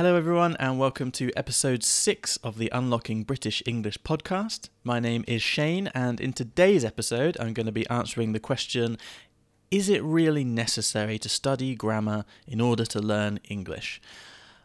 Hello, everyone, and welcome to episode six of the Unlocking British English podcast. My name is Shane, and in today's episode, I'm going to be answering the question Is it really necessary to study grammar in order to learn English?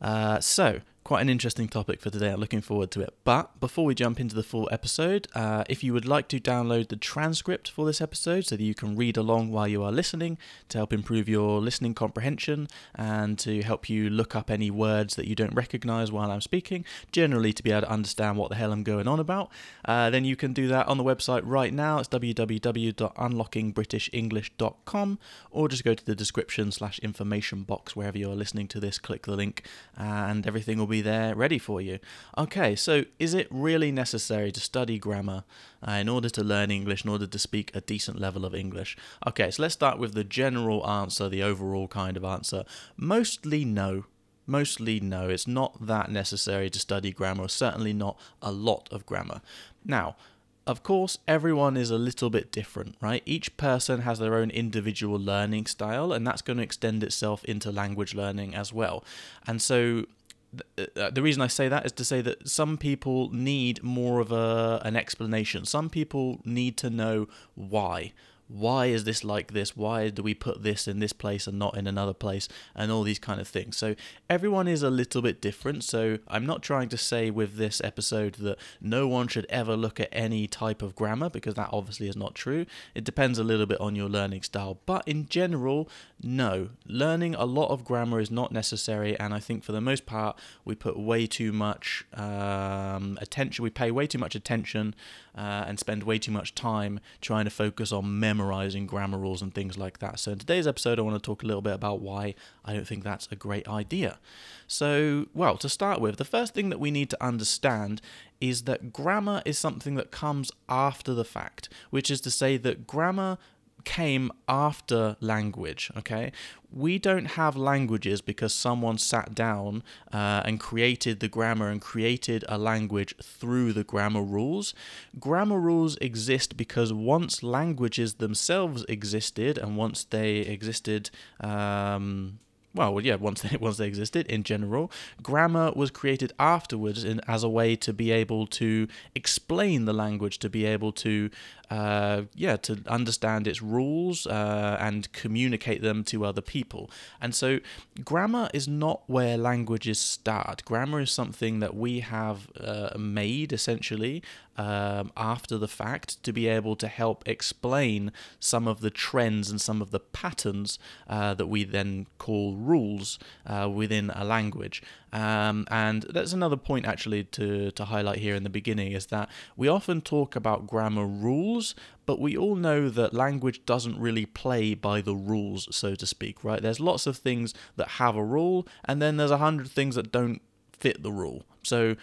Uh, so, quite an interesting topic for today. I'm looking forward to it. But before we jump into the full episode, uh, if you would like to download the transcript for this episode so that you can read along while you are listening to help improve your listening comprehension and to help you look up any words that you don't recognize while I'm speaking, generally to be able to understand what the hell I'm going on about, uh, then you can do that on the website right now. It's www.unlockingbritishenglish.com or just go to the description slash information box wherever you're listening to this, click the link, and everything will be there ready for you. Okay, so is it really necessary to study grammar uh, in order to learn English, in order to speak a decent level of English? Okay, so let's start with the general answer, the overall kind of answer. Mostly no. Mostly no, it's not that necessary to study grammar, certainly not a lot of grammar. Now, of course, everyone is a little bit different, right? Each person has their own individual learning style, and that's going to extend itself into language learning as well. And so, Uh, the reason I say that is to say that some people need more of a an explanation. Some people need to know why why is this like this? Why do we put this in this place and not in another place? And all these kind of things. So everyone is a little bit different. So I'm not trying to say with this episode that no one should ever look at any type of grammar because that obviously is not true. It depends a little bit on your learning style. But in general, no. Learning a lot of grammar is not necessary. And I think for the most part, we put way too much um, attention, we pay way too much attention uh, and spend way too much time trying to focus on memory memorizing grammar rules and things like that. So, in today's episode, I want to talk a little bit about why I don't think that's a great idea. So, well, to start with, the first thing that we need to understand is that grammar is something that comes after the fact, which is to say that grammar came after language, okay? We don't have languages because someone sat down uh, and created the grammar and created a language through the grammar rules. Grammar rules exist because once languages themselves existed and once they existed, um, well, yeah, once they once they existed in general, grammar was created afterwards in, as a way to be able to explain the language, to be able to uh, yeah, to understand its rules uh, and communicate them to other people. And so, grammar is not where languages start. Grammar is something that we have uh, made essentially um, after the fact to be able to help explain some of the trends and some of the patterns uh, that we then call rules uh, within a language. Um, and that's another point actually to, to highlight here in the beginning is that we often talk about grammar rules, but we all know that language doesn't really play by the rules, so to speak, right? There's lots of things that have a rule, and then there's a hundred things that don't fit the rule. So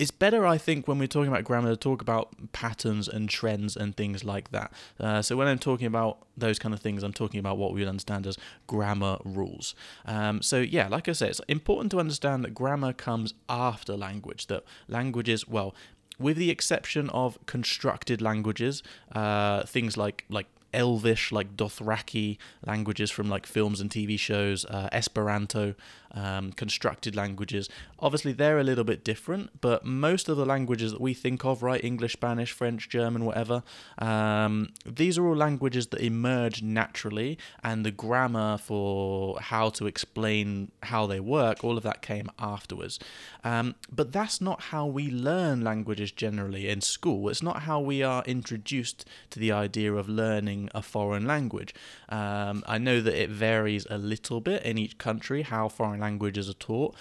it's better, I think, when we're talking about grammar to talk about patterns and trends and things like that. Uh, so when I'm talking about those kind of things, I'm talking about what we would understand as grammar rules. Um, so yeah, like I said, it's important to understand that grammar comes after language. That languages, well, with the exception of constructed languages, uh, things like like Elvish, like Dothraki languages from like films and TV shows, uh, Esperanto, um, constructed languages. Obviously, they're a little bit different, but most of the languages that we think of, right, English, Spanish, French, German, whatever, um, these are all languages that emerge naturally, and the grammar for how to explain how they work, all of that came afterwards. Um, but that's not how we learn languages generally in school. It's not how we are introduced to the idea of learning a foreign language. Um, I know that it varies a little bit in each country how foreign languages are taught,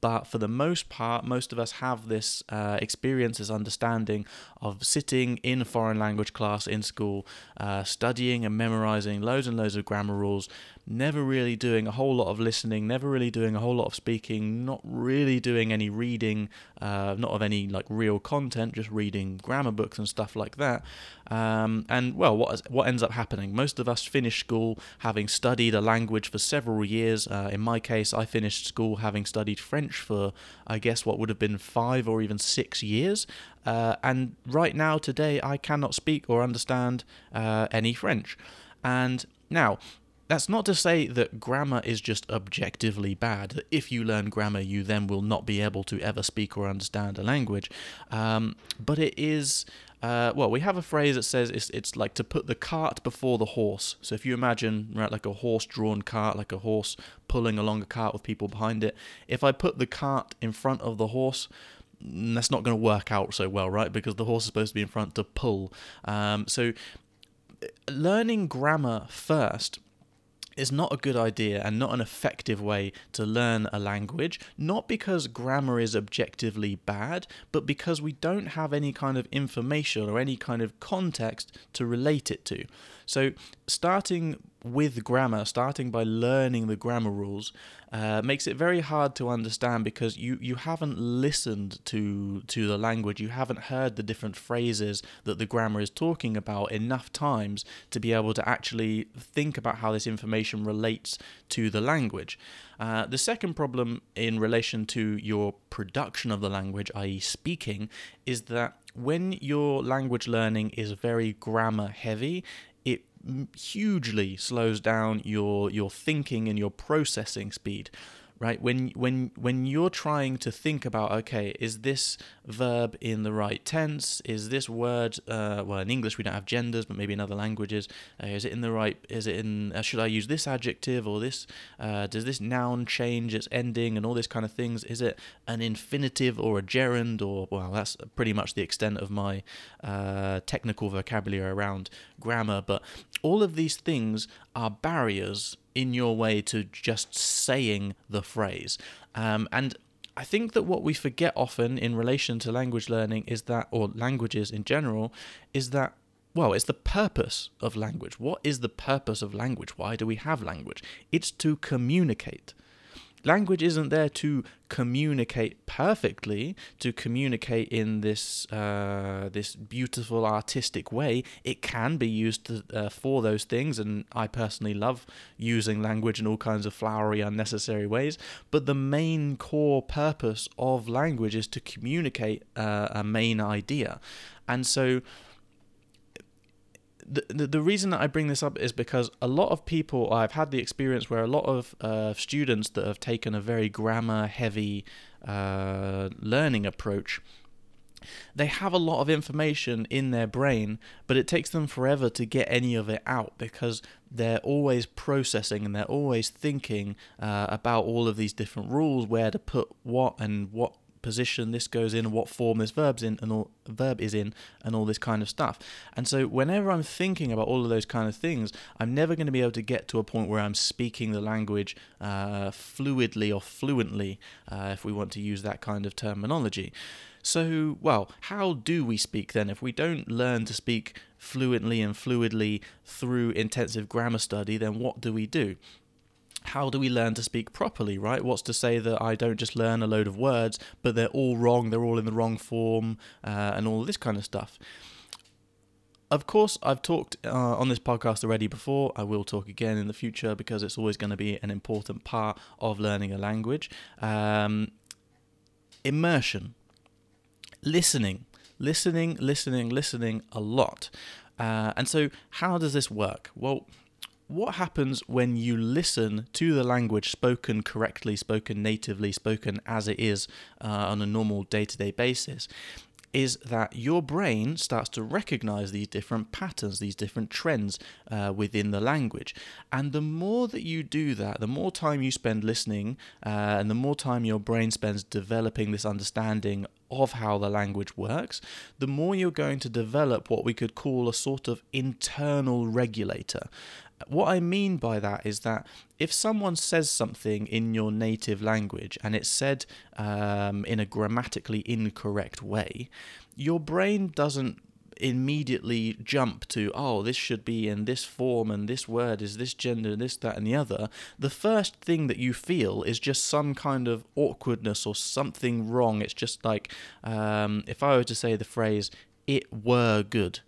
but for the most part, most of us have this uh, experience, this understanding of sitting in a foreign language class in school, uh, studying and memorizing loads and loads of grammar rules, never really doing a whole lot of listening, never really doing a whole lot of speaking, not really doing any reading, uh, not of any like real content, just reading grammar books and stuff like that. Um, and well, what what ends up happening? Most of us finish school having studied a language for several years. Uh, in my case, I finished school having studied French for, I guess, what would have been five or even six years. Uh, and right now, today, I cannot speak or understand uh, any French. And now, that's not to say that grammar is just objectively bad. That if you learn grammar, you then will not be able to ever speak or understand a language. Um, but it is. Uh, well, we have a phrase that says it's, it's like to put the cart before the horse. So if you imagine right, like a horse-drawn cart, like a horse pulling along a cart with people behind it, if I put the cart in front of the horse, mm, that's not going to work out so well, right? Because the horse is supposed to be in front to pull. Um, so learning grammar first is not a good idea and not an effective way to learn a language, not because grammar is objectively bad, but because we don't have any kind of information or any kind of context to relate it to. So, starting with grammar, starting by learning the grammar rules, uh, makes it very hard to understand because you, you haven't listened to to the language, you haven't heard the different phrases that the grammar is talking about enough times to be able to actually think about how this information relates to the language. Uh, the second problem in relation to your production of the language, i.e., speaking, is that when your language learning is very grammar heavy, hugely slows down your your thinking and your processing speed right? When when when you're trying to think about okay is this verb in the right tense? Is this word uh, well in english we don't have genders but maybe in other languages uh, is it in the right is it in uh, should i use this adjective or this uh, does this noun change its ending and all this kind of things? Is it an infinitive or a gerund or well that's pretty much the extent of my uh, technical vocabulary around grammar but all of these things are barriers in your way to just saying the phrase. Um, and I think that what we forget often in relation to language learning is that, or languages in general, is that, well, it's the purpose of language. What is the purpose of language? Why do we have language? It's to communicate. Language isn't there to communicate perfectly, to communicate in this uh, this beautiful artistic way. It can be used to, uh, for those things, and I personally love using language in all kinds of flowery, unnecessary ways. But the main core purpose of language is to communicate uh, a main idea, and so the, the, reason that I bring this up is because a lot of people I've had the experience where a lot of uh, students that have taken a very grammar heavy uh, learning approach they have a lot of information in their brain, but it takes them forever to get any of it out because they're always processing and they're always thinking uh, about all of these different rules, where to put what and what position this goes in, what form this verb's in, and all verb is in, and all this kind of stuff. And so, whenever I'm thinking about all of those kind of things, I'm never going to be able to get to a point where I'm speaking the language uh, fluidly or fluently, uh, if we want to use that kind of terminology. So, well, how do we speak then if we don't learn to speak fluently and fluidly through intensive grammar study? Then what do we do? How do we learn to speak properly, right? What's to say that I don't just learn a load of words, but they're all wrong, they're all in the wrong form, uh, and all this kind of stuff. Of course, I've talked uh, on this podcast already before. I will talk again in the future because it's always going to be an important part of learning a language. Um, immersion, listening, listening, listening, listening a lot. Uh, and so, how does this work? Well, what happens when you listen to the language spoken correctly, spoken natively, spoken as it is uh, on a normal day to day basis? Is that your brain starts to recognize these different patterns, these different trends uh, within the language. And the more that you do that, the more time you spend listening, uh, and the more time your brain spends developing this understanding of how the language works, the more you're going to develop what we could call a sort of internal regulator. What I mean by that is that if someone says something in your native language and it's said um, in a grammatically incorrect way, your brain doesn't immediately jump to oh this should be in this form and this word is this gender this that and the other. The first thing that you feel is just some kind of awkwardness or something wrong. It's just like um, if i were to say the phrase it were good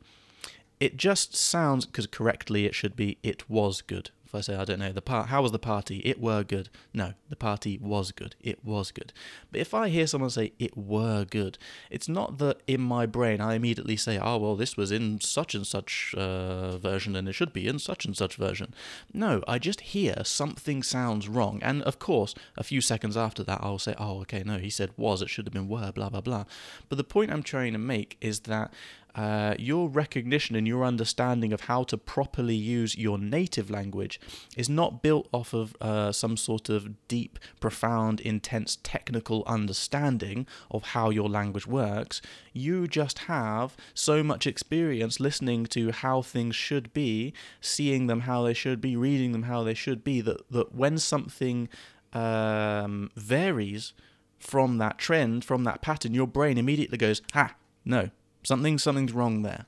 it just sounds because correctly it should be it was good If I say, I don't know, the part, how was the party? It were good. No, the party was good. It was good. But if I hear someone say it were good, it's not that in my brain I immediately say, oh, well, this was in such and such uh, version and it should be in such and such version. No, I just hear something sounds wrong. And of course, a few seconds after that, I'll say, oh, okay, no, he said was, it should have been were, blah, blah, blah. But the point I'm trying to make is that uh, your recognition and your understanding of how to properly use your native language is not built off of uh, some sort of deep, profound, intense technical understanding of how your language works. You just have so much experience listening to how things should be, seeing them how they should be, reading them how they should be, that, that when something um, varies from that trend, from that pattern, your brain immediately goes, ha, no, Something, something's wrong there.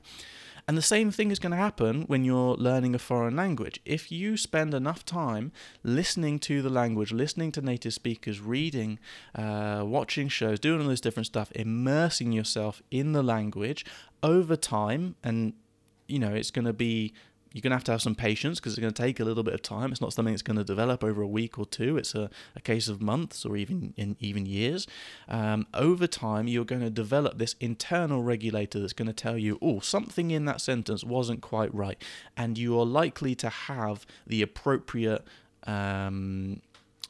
And the same thing is going to happen when you're learning a foreign language. If you spend enough time listening to the language, listening to native speakers, reading, uh, watching shows, doing all this different stuff, immersing yourself in the language over time, and you know, it's going to be you're going to have to have some patience because it's going to take a little bit of time. It's not something that's going to develop over a week or two. It's a, a case of months or even in even years. Um, over time, you're going to develop this internal regulator that's going to tell you, oh, something in that sentence wasn't quite right, and you are likely to have the appropriate um,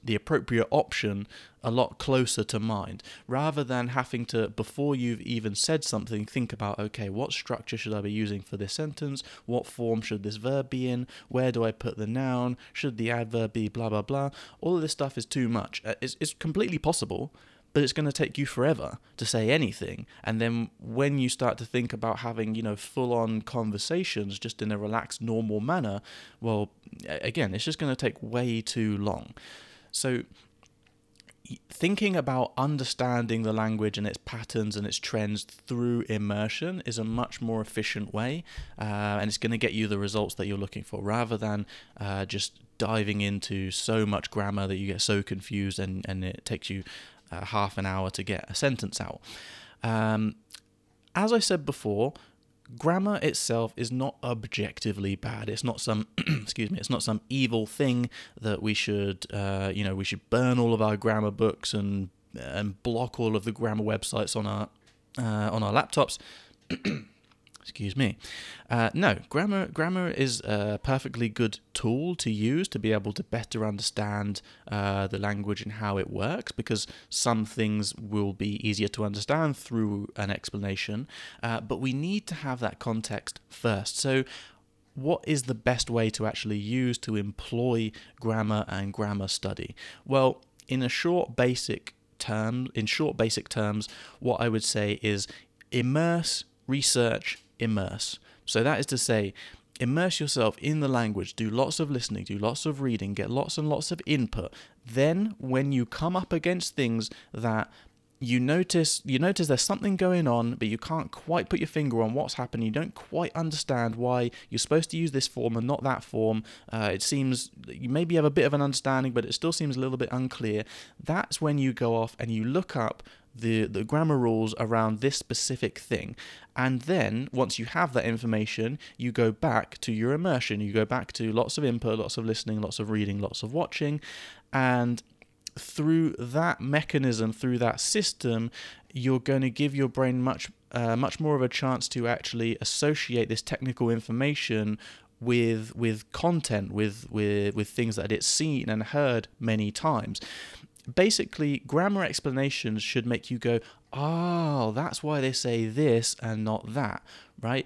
the appropriate option a lot closer to mind. Rather than having to before you've even said something think about okay what structure should i be using for this sentence? What form should this verb be in? Where do i put the noun? Should the adverb be blah blah blah? All of this stuff is too much. Uh, it's, it's completely possible but it's going to take you forever to say anything. And then when you start to think about having you know full on conversations just in a relaxed normal manner well again it's just going to take way too long so, thinking about understanding the language and its patterns and its trends through immersion is a much more efficient way, uh, and it's going to get you the results that you're looking for rather than uh, just diving into so much grammar that you get so confused and, and it takes you uh, half an hour to get a sentence out. Um, as I said before, grammar itself is not objectively bad. It's not some, excuse me, it's not some evil thing that we should, uh, you know, we should burn all of our grammar books and and block all of the grammar websites on our uh, on our laptops. Excuse me. Uh, no, grammar grammar is a perfectly good tool to use to be able to better understand uh, the language and how it works. Because some things will be easier to understand through an explanation, uh, but we need to have that context first. So what is the best way to actually use to employ grammar and grammar study? Well, in a short basic term, in short basic terms, what I would say is immerse, research, immerse. So that is to say, immerse yourself in the language, do lots of listening, do lots of reading, get lots and lots of input. Then, when you come up against things that you notice you notice there's something going on but you can't quite put your finger on what's happening you don't quite understand why you're supposed to use this form and not that form uh, it seems you maybe have a bit of an understanding but it still seems a little bit unclear that's when you go off and you look up the, the grammar rules around this specific thing. And then, once you have that information, you go back to your immersion. You go back to lots of input, lots of listening, lots of reading, lots of watching. And through that mechanism, through that system, you're going to give your brain much, uh, much more of a chance to actually associate this technical information with with content, with with with things that it's seen and heard many times basically, grammar explanations should make you go, oh, that's why they say this and not that, right?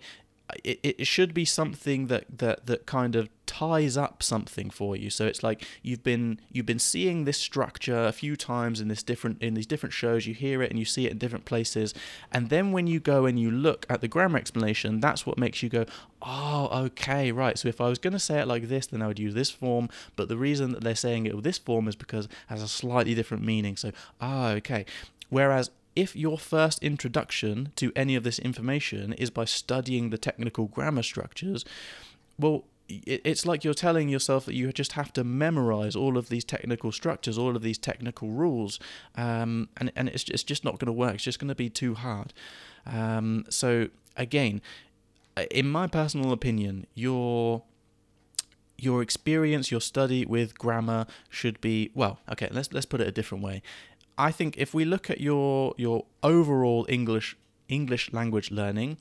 It, it should be something that, that, that kind of ties up something for you. So it's like you've been you've been seeing this structure a few times in this different in these different shows. You hear it and you see it in different places, and then when you go and you look at the grammar explanation, that's what makes you go, oh, okay, right. So if I was going to say it like this, then I would use this form. But the reason that they're saying it with this form is because it has a slightly different meaning. So ah, okay. Whereas if your first introduction to any of this information is by studying the technical grammar structures, well, it's like you're telling yourself that you just have to memorize all of these technical structures, all of these technical rules, um, and and it's it's just not going to work. It's just going to be too hard. Um, so again, in my personal opinion, your your experience, your study with grammar should be well. Okay, let's let's put it a different way. I think if we look at your your overall English English language learning,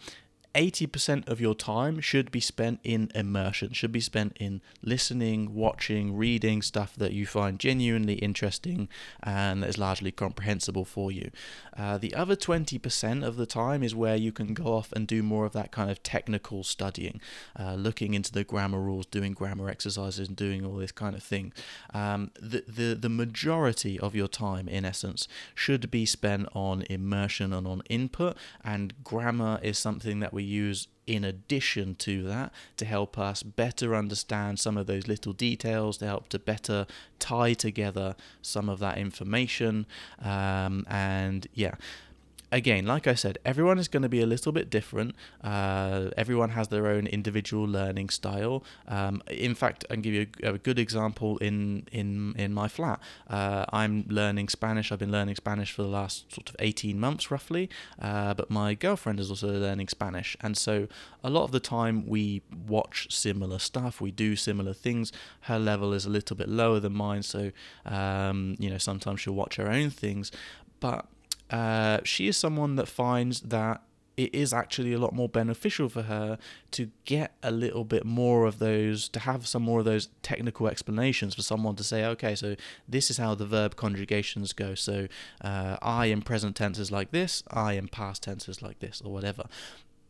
80% of your time should be spent in immersion, should be spent in listening, watching, reading stuff that you find genuinely interesting and that is largely comprehensible for you. Uh, the other 20% of the time is where you can go off and do more of that kind of technical studying, uh, looking into the grammar rules, doing grammar exercises, and doing all this kind of thing. Um, the, the, the majority of your time, in essence, should be spent on immersion and on input, and grammar is something that we we use in addition to that to help us better understand some of those little details, to help to better tie together some of that information. Um, and yeah, again, like I said, everyone is going to be a little bit different. Uh, everyone has their own individual learning style. Um, in fact, I can give you a, a, good example in in in my flat. Uh, I'm learning Spanish. I've been learning Spanish for the last sort of 18 months, roughly. Uh, but my girlfriend is also learning Spanish, and so a lot of the time we watch similar stuff. We do similar things. Her level is a little bit lower than mine, so um, you know sometimes she'll watch her own things, but uh, she is someone that finds that it is actually a lot more beneficial for her to get a little bit more of those, to have some more of those technical explanations for someone to say, okay, so this is how the verb conjugations go. So uh, I in present tense is like this, I in past tense is like this, or whatever.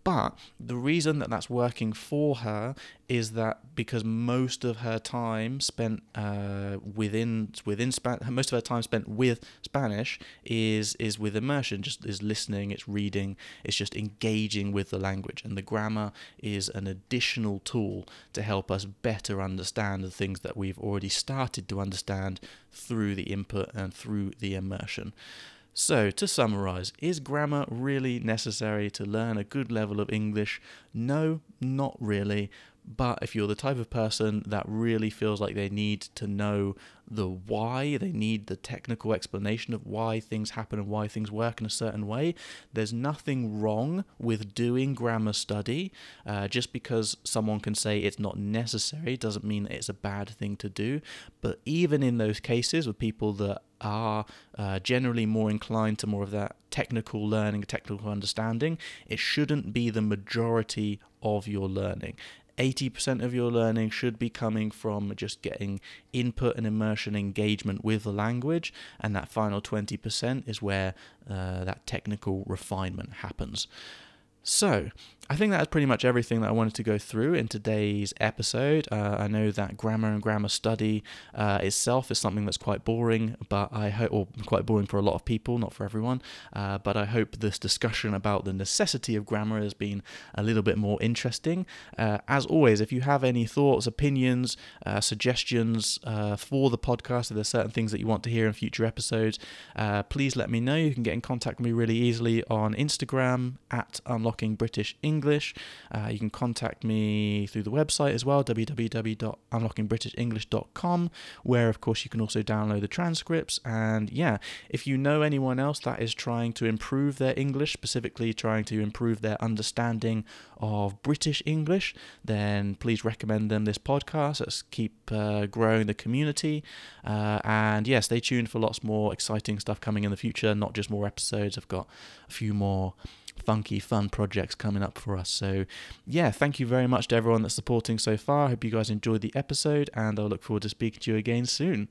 But the reason that that's working for her is that because most of her time spent uh, within within Span- most of her time spent with Spanish is is with immersion, just is listening, it's reading, it's just engaging with the language, and the grammar is an additional tool to help us better understand the things that we've already started to understand through the input and through the immersion. So, to summarize, is grammar really necessary to learn a good level of English? No, not really. But if you're the type of person that really feels like they need to know the why, they need the technical explanation of why things happen and why things work in a certain way, there's nothing wrong with doing grammar study. Uh, just because someone can say it's not necessary doesn't mean it's a bad thing to do. But even in those cases with people that are uh, generally more inclined to more of that technical learning, technical understanding, it shouldn't be the majority of your learning. 80% of your learning should be coming from just getting input and immersion engagement with the language, and that final 20% is where uh, that technical refinement happens. So, I think that's pretty much everything that I wanted to go through in today's episode. Uh, I know that grammar and grammar study uh, itself is something that's quite boring, but I hope, or quite boring for a lot of people, not for everyone. Uh, but I hope this discussion about the necessity of grammar has been a little bit more interesting. Uh, as always, if you have any thoughts, opinions, uh, suggestions uh, for the podcast, if there's certain things that you want to hear in future episodes, please let me know. You can get in contact with me really easily on Instagram at British English. English. Uh, you can contact me through the website as well, www.unlockingbritishenglish.com, where, of course, you can also download the transcripts. And yeah, if you know anyone else that is trying to improve their English, specifically trying to improve their understanding of British English, then please recommend them this podcast. Let's keep uh, growing the community. Uh, and yeah, stay tuned for lots more exciting stuff coming in the future, not just more episodes. I've got a few more funky, fun projects coming up for us. So, yeah, thank you very much to everyone that's supporting so far. I hope you guys enjoyed the episode, and I'll look forward to speaking to you again soon.